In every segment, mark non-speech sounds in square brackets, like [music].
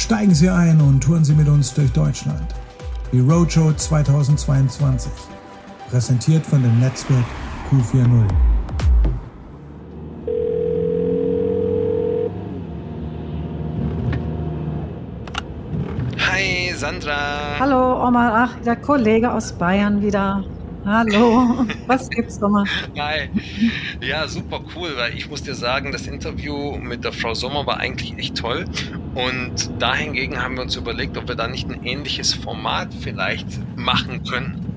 Steigen Sie ein und touren Sie mit uns durch Deutschland. Die Roadshow 2022. Präsentiert von dem Netzwerk Q40. Hi, Sandra. Hallo, Oma. Ach, der Kollege aus Bayern wieder. Hallo, [laughs] was gibt's nochmal? Hi. Ja, super cool, weil ich muss dir sagen, das Interview mit der Frau Sommer war eigentlich echt toll. Und dahingegen haben wir uns überlegt, ob wir da nicht ein ähnliches Format vielleicht machen können.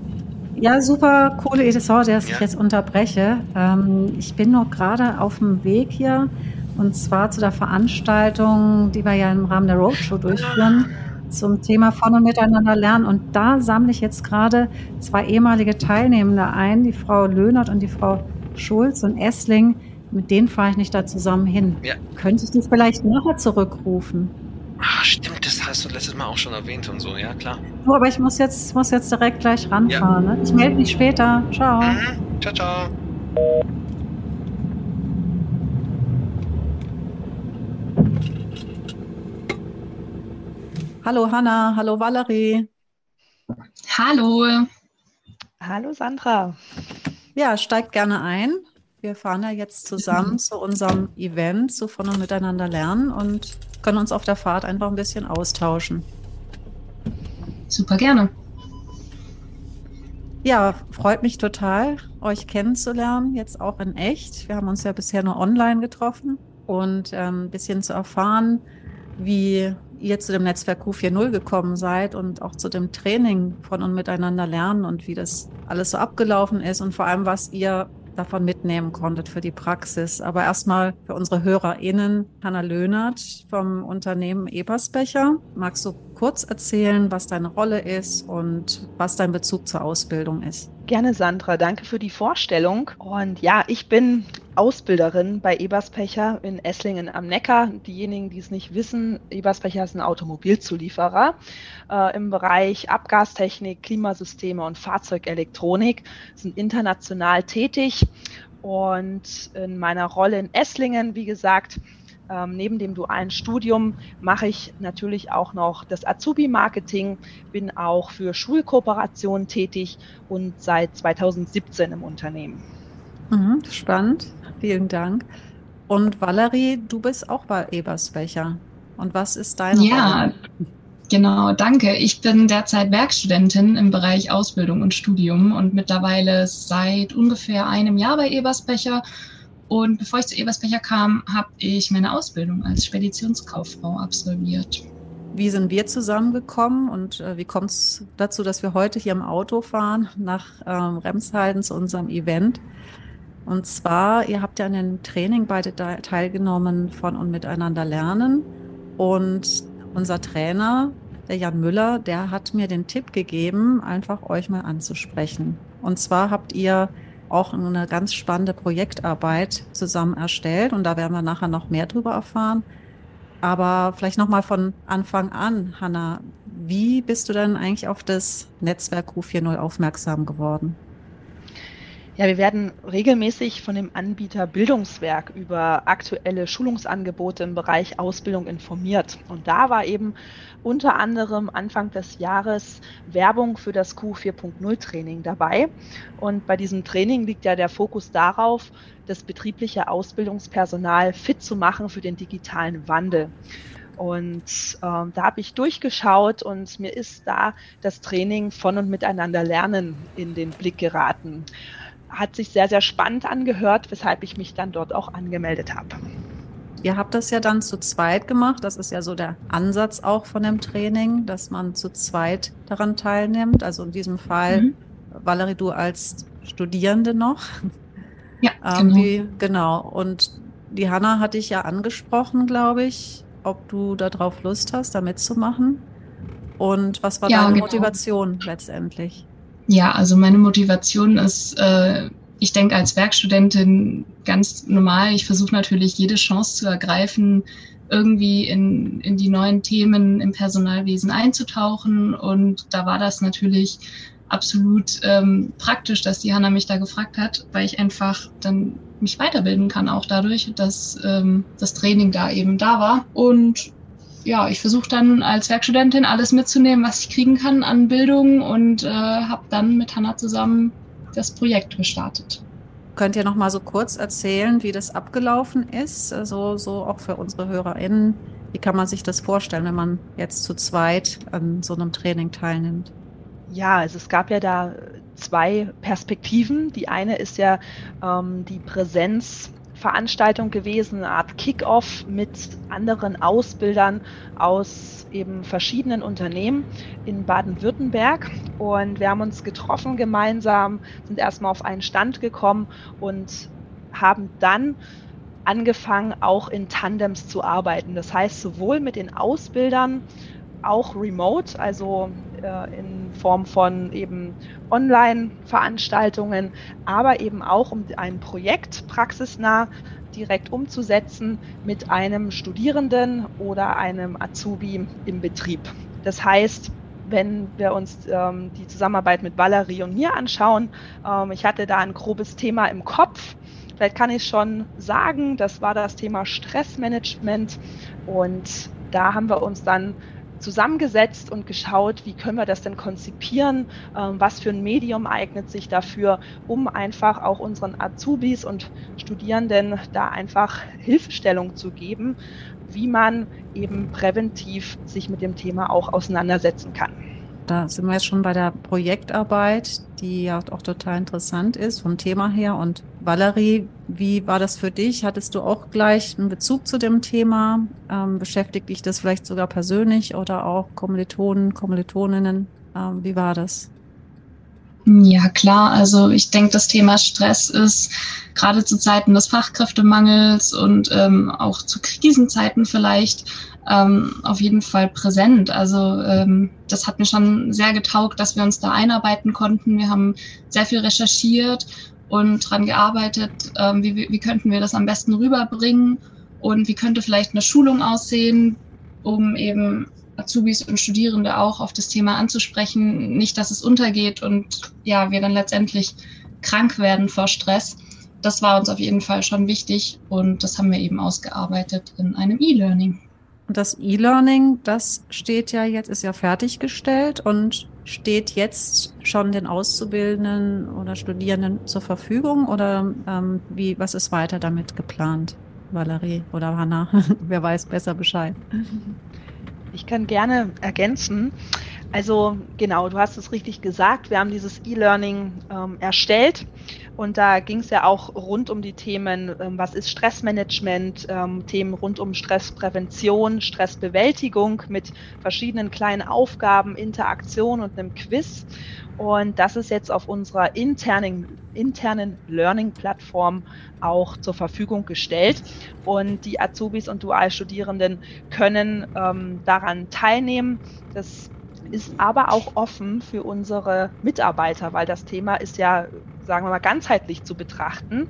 Ja, super coole Idee. Sorry, dass ja. ich jetzt unterbreche. Ähm, ich bin noch gerade auf dem Weg hier und zwar zu der Veranstaltung, die wir ja im Rahmen der Roadshow durchführen zum Thema von und miteinander lernen. Und da sammle ich jetzt gerade zwei ehemalige Teilnehmende ein, die Frau Löhnert und die Frau Schulz und Essling. Mit denen fahre ich nicht da zusammen hin. Ja. Könnte ich die vielleicht nachher zurückrufen? Ach, stimmt, das hast du letztes Mal auch schon erwähnt und so, ja klar. Oh, aber ich muss jetzt, muss jetzt direkt gleich ranfahren. Ja. Ne? Ich melde mich später. Ciao. Mhm. Ciao, ciao. Hallo Hanna, hallo Valerie. Hallo. Hallo Sandra. Ja, steigt gerne ein. Wir fahren ja jetzt zusammen zu unserem Event, zu von und miteinander lernen und können uns auf der Fahrt einfach ein bisschen austauschen. Super gerne. Ja, freut mich total, euch kennenzulernen, jetzt auch in echt. Wir haben uns ja bisher nur online getroffen und ähm, ein bisschen zu erfahren, wie ihr zu dem Netzwerk Q40 gekommen seid und auch zu dem Training von und miteinander lernen und wie das alles so abgelaufen ist und vor allem, was ihr davon mitnehmen konntet für die Praxis. Aber erstmal für unsere HörerInnen, Hanna Löhnert vom Unternehmen Ebersbecher. Magst du kurz erzählen, was deine Rolle ist und was dein Bezug zur Ausbildung ist? Gerne, Sandra. Danke für die Vorstellung. Und ja, ich bin Ausbilderin bei Eberspecher in Esslingen am Neckar. Diejenigen, die es nicht wissen, Eberspecher ist ein Automobilzulieferer äh, im Bereich Abgastechnik, Klimasysteme und Fahrzeugelektronik, sind international tätig. Und in meiner Rolle in Esslingen, wie gesagt, ähm, neben dem dualen Studium mache ich natürlich auch noch das Azubi-Marketing, bin auch für Schulkooperationen tätig und seit 2017 im Unternehmen. Mhm, spannend, vielen Dank. Und Valerie, du bist auch bei Ebersbecher. Und was ist deine Ja, Rolle? genau, danke. Ich bin derzeit Werkstudentin im Bereich Ausbildung und Studium und mittlerweile seit ungefähr einem Jahr bei Ebersbecher und bevor ich zu Ebersbecher kam, habe ich meine Ausbildung als Speditionskauffrau absolviert. Wie sind wir zusammengekommen und äh, wie kommt es dazu, dass wir heute hier im Auto fahren nach ähm, Remshalden zu unserem Event? Und zwar, ihr habt ja an dem Training beide teilgenommen von und miteinander lernen. Und unser Trainer, der Jan Müller, der hat mir den Tipp gegeben, einfach euch mal anzusprechen. Und zwar habt ihr auch eine ganz spannende Projektarbeit zusammen erstellt und da werden wir nachher noch mehr drüber erfahren. Aber vielleicht noch mal von Anfang an, Hanna, wie bist du denn eigentlich auf das Netzwerk Q40 aufmerksam geworden? Ja, wir werden regelmäßig von dem Anbieter Bildungswerk über aktuelle Schulungsangebote im Bereich Ausbildung informiert. Und da war eben unter anderem Anfang des Jahres Werbung für das Q4.0 Training dabei. Und bei diesem Training liegt ja der Fokus darauf, das betriebliche Ausbildungspersonal fit zu machen für den digitalen Wandel. Und ähm, da habe ich durchgeschaut und mir ist da das Training von und miteinander lernen in den Blick geraten hat sich sehr, sehr spannend angehört, weshalb ich mich dann dort auch angemeldet habe. Ihr habt das ja dann zu zweit gemacht. Das ist ja so der Ansatz auch von dem Training, dass man zu zweit daran teilnimmt. Also in diesem Fall, mhm. Valerie, du als Studierende noch. Ja, ähm, genau. Wie, genau. Und die Hanna hatte ich ja angesprochen, glaube ich, ob du darauf Lust hast, da mitzumachen. Und was war ja, deine genau. Motivation letztendlich? Ja, also meine Motivation ist, äh, ich denke als Werkstudentin ganz normal. Ich versuche natürlich jede Chance zu ergreifen, irgendwie in, in die neuen Themen im Personalwesen einzutauchen. Und da war das natürlich absolut ähm, praktisch, dass die Hanna mich da gefragt hat, weil ich einfach dann mich weiterbilden kann, auch dadurch, dass ähm, das Training da eben da war. Und ja, ich versuche dann als Werkstudentin alles mitzunehmen, was ich kriegen kann an Bildung und äh, habe dann mit Hanna zusammen das Projekt gestartet. Könnt ihr noch mal so kurz erzählen, wie das abgelaufen ist? Also so auch für unsere HörerInnen. Wie kann man sich das vorstellen, wenn man jetzt zu zweit an so einem Training teilnimmt? Ja, also es gab ja da zwei Perspektiven. Die eine ist ja ähm, die Präsenzveranstaltung gewesen, eine Art Kick-off mit anderen Ausbildern aus eben verschiedenen Unternehmen in Baden-Württemberg. Und wir haben uns getroffen gemeinsam, sind erstmal auf einen Stand gekommen und haben dann angefangen, auch in Tandems zu arbeiten. Das heißt, sowohl mit den Ausbildern, auch remote, also äh, in Form von eben Online-Veranstaltungen, aber eben auch um ein Projekt praxisnah direkt umzusetzen mit einem Studierenden oder einem Azubi im Betrieb. Das heißt, wenn wir uns ähm, die Zusammenarbeit mit Valerie und mir anschauen, ähm, ich hatte da ein grobes Thema im Kopf. Vielleicht kann ich schon sagen, das war das Thema Stressmanagement und da haben wir uns dann zusammengesetzt und geschaut, wie können wir das denn konzipieren, ähm, was für ein Medium eignet sich dafür, um einfach auch unseren Azubis und Studierenden da einfach Hilfestellung zu geben, wie man eben präventiv sich mit dem Thema auch auseinandersetzen kann. Da sind wir jetzt schon bei der Projektarbeit, die ja auch total interessant ist vom Thema her. Und Valerie, wie war das für dich? Hattest du auch gleich einen Bezug zu dem Thema? Ähm, beschäftigt dich das vielleicht sogar persönlich oder auch Kommilitonen, Kommilitoninnen? Ähm, wie war das? Ja, klar. Also ich denke, das Thema Stress ist gerade zu Zeiten des Fachkräftemangels und ähm, auch zu Krisenzeiten vielleicht ähm, auf jeden Fall präsent. Also ähm, das hat mir schon sehr getaugt, dass wir uns da einarbeiten konnten. Wir haben sehr viel recherchiert und dran gearbeitet, ähm, wie, wie könnten wir das am besten rüberbringen und wie könnte vielleicht eine Schulung aussehen, um eben Azubis und Studierende auch auf das Thema anzusprechen, nicht, dass es untergeht und ja, wir dann letztendlich krank werden vor Stress. Das war uns auf jeden Fall schon wichtig und das haben wir eben ausgearbeitet in einem E-Learning. Das E-Learning, das steht ja jetzt, ist ja fertiggestellt und steht jetzt schon den Auszubildenden oder Studierenden zur Verfügung oder ähm, wie, was ist weiter damit geplant, Valerie oder Hanna? [laughs] Wer weiß besser Bescheid? Ich kann gerne ergänzen. Also genau, du hast es richtig gesagt. Wir haben dieses E-Learning ähm, erstellt und da ging es ja auch rund um die Themen, ähm, was ist Stressmanagement, ähm, Themen rund um Stressprävention, Stressbewältigung mit verschiedenen kleinen Aufgaben, Interaktion und einem Quiz. Und das ist jetzt auf unserer internen, internen Learning-Plattform auch zur Verfügung gestellt. Und die Azubis und Dualstudierenden können ähm, daran teilnehmen. Das ist aber auch offen für unsere Mitarbeiter, weil das Thema ist ja, sagen wir mal, ganzheitlich zu betrachten.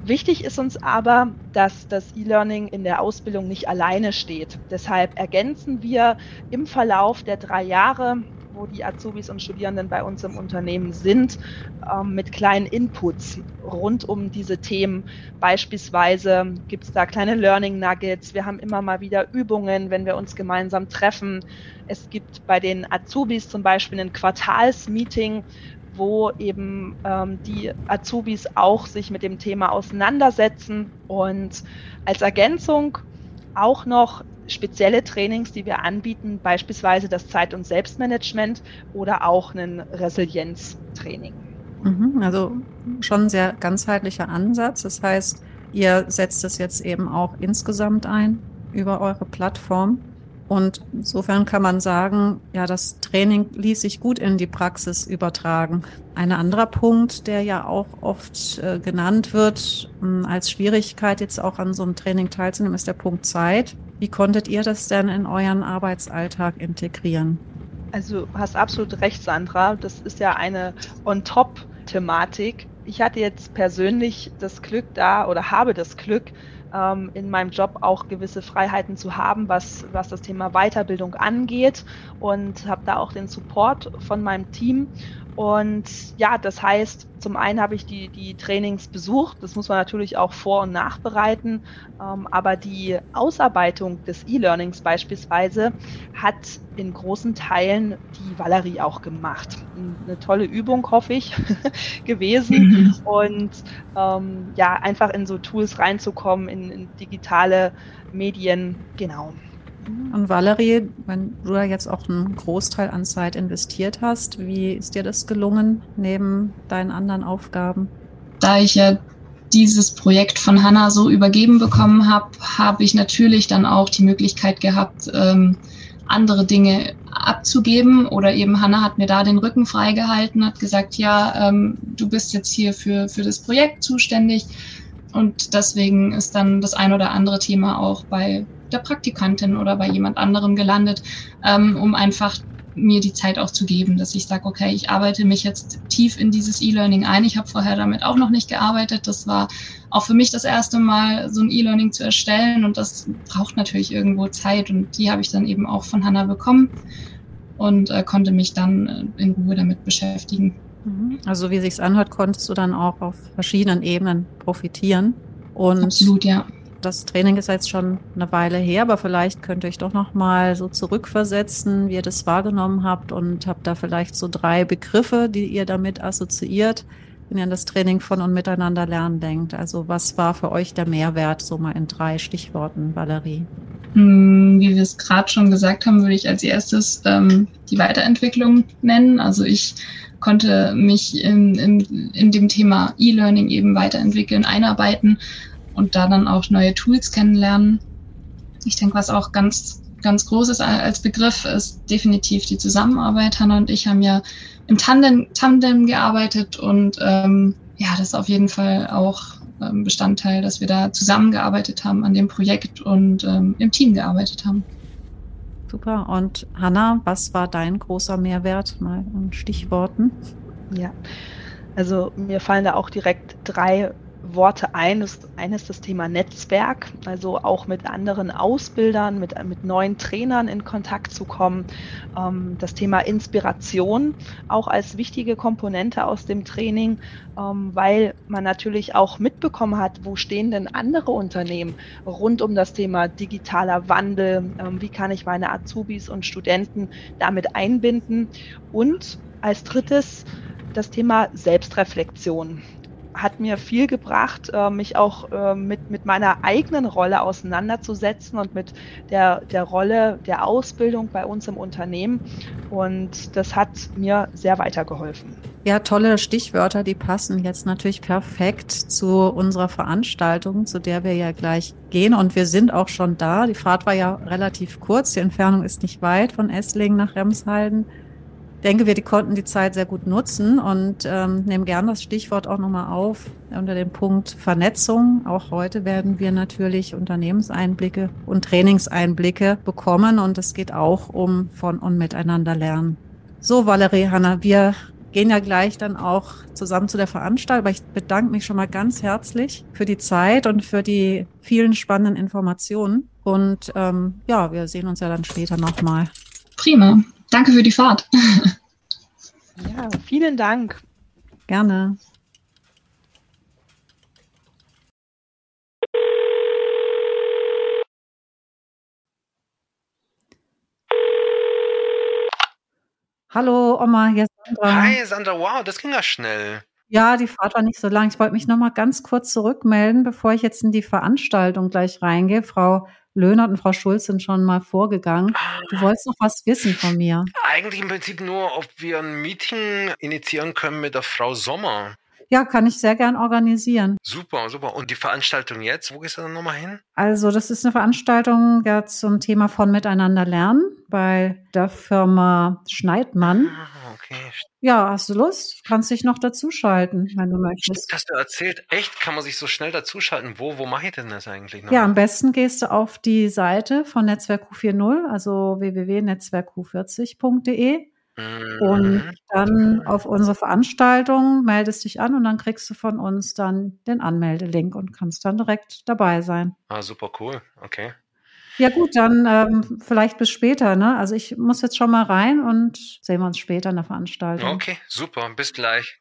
Wichtig ist uns aber, dass das E-Learning in der Ausbildung nicht alleine steht. Deshalb ergänzen wir im Verlauf der drei Jahre wo die Azubis und Studierenden bei uns im Unternehmen sind, ähm, mit kleinen Inputs rund um diese Themen. Beispielsweise gibt es da kleine Learning Nuggets. Wir haben immer mal wieder Übungen, wenn wir uns gemeinsam treffen. Es gibt bei den Azubis zum Beispiel ein Quartalsmeeting, wo eben ähm, die Azubis auch sich mit dem Thema auseinandersetzen und als Ergänzung auch noch spezielle Trainings, die wir anbieten, beispielsweise das Zeit- und Selbstmanagement oder auch ein Resilienztraining. Mhm, also schon ein sehr ganzheitlicher Ansatz. Das heißt, ihr setzt es jetzt eben auch insgesamt ein über eure Plattform. Und insofern kann man sagen, ja, das Training ließ sich gut in die Praxis übertragen. Ein anderer Punkt, der ja auch oft äh, genannt wird äh, als Schwierigkeit, jetzt auch an so einem Training teilzunehmen, ist der Punkt Zeit. Wie konntet ihr das denn in euren Arbeitsalltag integrieren? Also du hast absolut recht, Sandra. Das ist ja eine On-Top-Thematik. Ich hatte jetzt persönlich das Glück da oder habe das Glück, ähm, in meinem Job auch gewisse Freiheiten zu haben, was, was das Thema Weiterbildung angeht und habe da auch den Support von meinem Team. Und ja, das heißt, zum einen habe ich die, die Trainings besucht, das muss man natürlich auch vor- und nachbereiten, ähm, aber die Ausarbeitung des E-Learnings beispielsweise hat in großen Teilen die Valerie auch gemacht. Eine tolle Übung, hoffe ich, [laughs] gewesen. [laughs] Und ähm, ja, einfach in so Tools reinzukommen, in, in digitale Medien, genau. Und Valerie, wenn du da jetzt auch einen Großteil an Zeit investiert hast, wie ist dir das gelungen neben deinen anderen Aufgaben? Da ich ja dieses Projekt von Hanna so übergeben bekommen habe, habe ich natürlich dann auch die Möglichkeit gehabt, ähm, andere Dinge abzugeben oder eben Hanna hat mir da den Rücken freigehalten, hat gesagt, ja, ähm, du bist jetzt hier für, für das Projekt zuständig und deswegen ist dann das ein oder andere Thema auch bei der Praktikantin oder bei jemand anderem gelandet, ähm, um einfach mir die Zeit auch zu geben, dass ich sage, okay, ich arbeite mich jetzt tief in dieses E-Learning ein. Ich habe vorher damit auch noch nicht gearbeitet. Das war auch für mich das erste Mal, so ein E-Learning zu erstellen und das braucht natürlich irgendwo Zeit und die habe ich dann eben auch von Hanna bekommen und äh, konnte mich dann äh, in Ruhe damit beschäftigen. Mhm. Also wie sich's anhört, konntest du dann auch auf verschiedenen Ebenen profitieren. Und Absolut, ja das Training ist jetzt schon eine Weile her, aber vielleicht könnt ihr euch doch noch mal so zurückversetzen, wie ihr das wahrgenommen habt und habt da vielleicht so drei Begriffe, die ihr damit assoziiert, wenn ihr an das Training von und miteinander lernen denkt. Also was war für euch der Mehrwert, so mal in drei Stichworten, Valerie? Hm, wie wir es gerade schon gesagt haben, würde ich als erstes ähm, die Weiterentwicklung nennen. Also ich konnte mich in, in, in dem Thema E-Learning eben weiterentwickeln, einarbeiten und da dann auch neue Tools kennenlernen. Ich denke, was auch ganz, ganz groß ist als Begriff, ist definitiv die Zusammenarbeit. Hanna und ich haben ja im Tandem, Tandem gearbeitet und ähm, ja, das ist auf jeden Fall auch ähm, Bestandteil, dass wir da zusammengearbeitet haben an dem Projekt und ähm, im Team gearbeitet haben. Super. Und Hanna, was war dein großer Mehrwert? Mal in Stichworten. Ja, also mir fallen da auch direkt drei Worte ein. Das eine ist das Thema Netzwerk, also auch mit anderen Ausbildern, mit, mit neuen Trainern in Kontakt zu kommen. Ähm, das Thema Inspiration auch als wichtige Komponente aus dem Training, ähm, weil man natürlich auch mitbekommen hat, wo stehen denn andere Unternehmen rund um das Thema digitaler Wandel, ähm, wie kann ich meine Azubis und Studenten damit einbinden und als drittes das Thema Selbstreflexion hat mir viel gebracht, äh, mich auch äh, mit, mit meiner eigenen Rolle auseinanderzusetzen und mit der, der Rolle der Ausbildung bei uns im Unternehmen. Und das hat mir sehr weitergeholfen. Ja, tolle Stichwörter, die passen jetzt natürlich perfekt zu unserer Veranstaltung, zu der wir ja gleich gehen. Und wir sind auch schon da. Die Fahrt war ja relativ kurz. Die Entfernung ist nicht weit von Esslingen nach Remshalden denke, wir konnten die Zeit sehr gut nutzen und ähm, nehmen gern das Stichwort auch nochmal auf unter dem Punkt Vernetzung. Auch heute werden wir natürlich Unternehmenseinblicke und Trainingseinblicke bekommen und es geht auch um von und miteinander lernen. So, Valerie, Hanna, wir gehen ja gleich dann auch zusammen zu der Veranstaltung. Aber ich bedanke mich schon mal ganz herzlich für die Zeit und für die vielen spannenden Informationen. Und ähm, ja, wir sehen uns ja dann später nochmal. Prima. Danke für die Fahrt. ja, vielen Dank. Gerne. Hallo Oma, hier ist Sandra. Hi Sandra, wow, das ging ja schnell. Ja, die Fahrt war nicht so lang. Ich wollte mich noch mal ganz kurz zurückmelden, bevor ich jetzt in die Veranstaltung gleich reingehe. Frau Löhnert und Frau Schulz sind schon mal vorgegangen. Du wolltest noch was wissen von mir. Eigentlich im Prinzip nur, ob wir ein Meeting initiieren können mit der Frau Sommer. Ja, kann ich sehr gern organisieren. Super, super. Und die Veranstaltung jetzt, wo gehst du dann nochmal hin? Also, das ist eine Veranstaltung ja, zum Thema von Miteinander lernen bei der Firma Schneidmann. Ah, okay. Ja, hast du Lust? Kannst dich noch dazuschalten, wenn du möchtest. Hast du erzählt? Echt? Kann man sich so schnell dazuschalten? Wo, wo mache ich denn das eigentlich noch? Ja, am besten gehst du auf die Seite von Netzwerk Q40, also www.netzwerkq40.de und mhm. dann auf unsere Veranstaltung meldest dich an und dann kriegst du von uns dann den Anmeldelink und kannst dann direkt dabei sein. Ah, super cool. Okay. Ja gut, dann ähm, vielleicht bis später. Ne? Also ich muss jetzt schon mal rein und sehen wir uns später in der Veranstaltung. Okay, super. Bis gleich.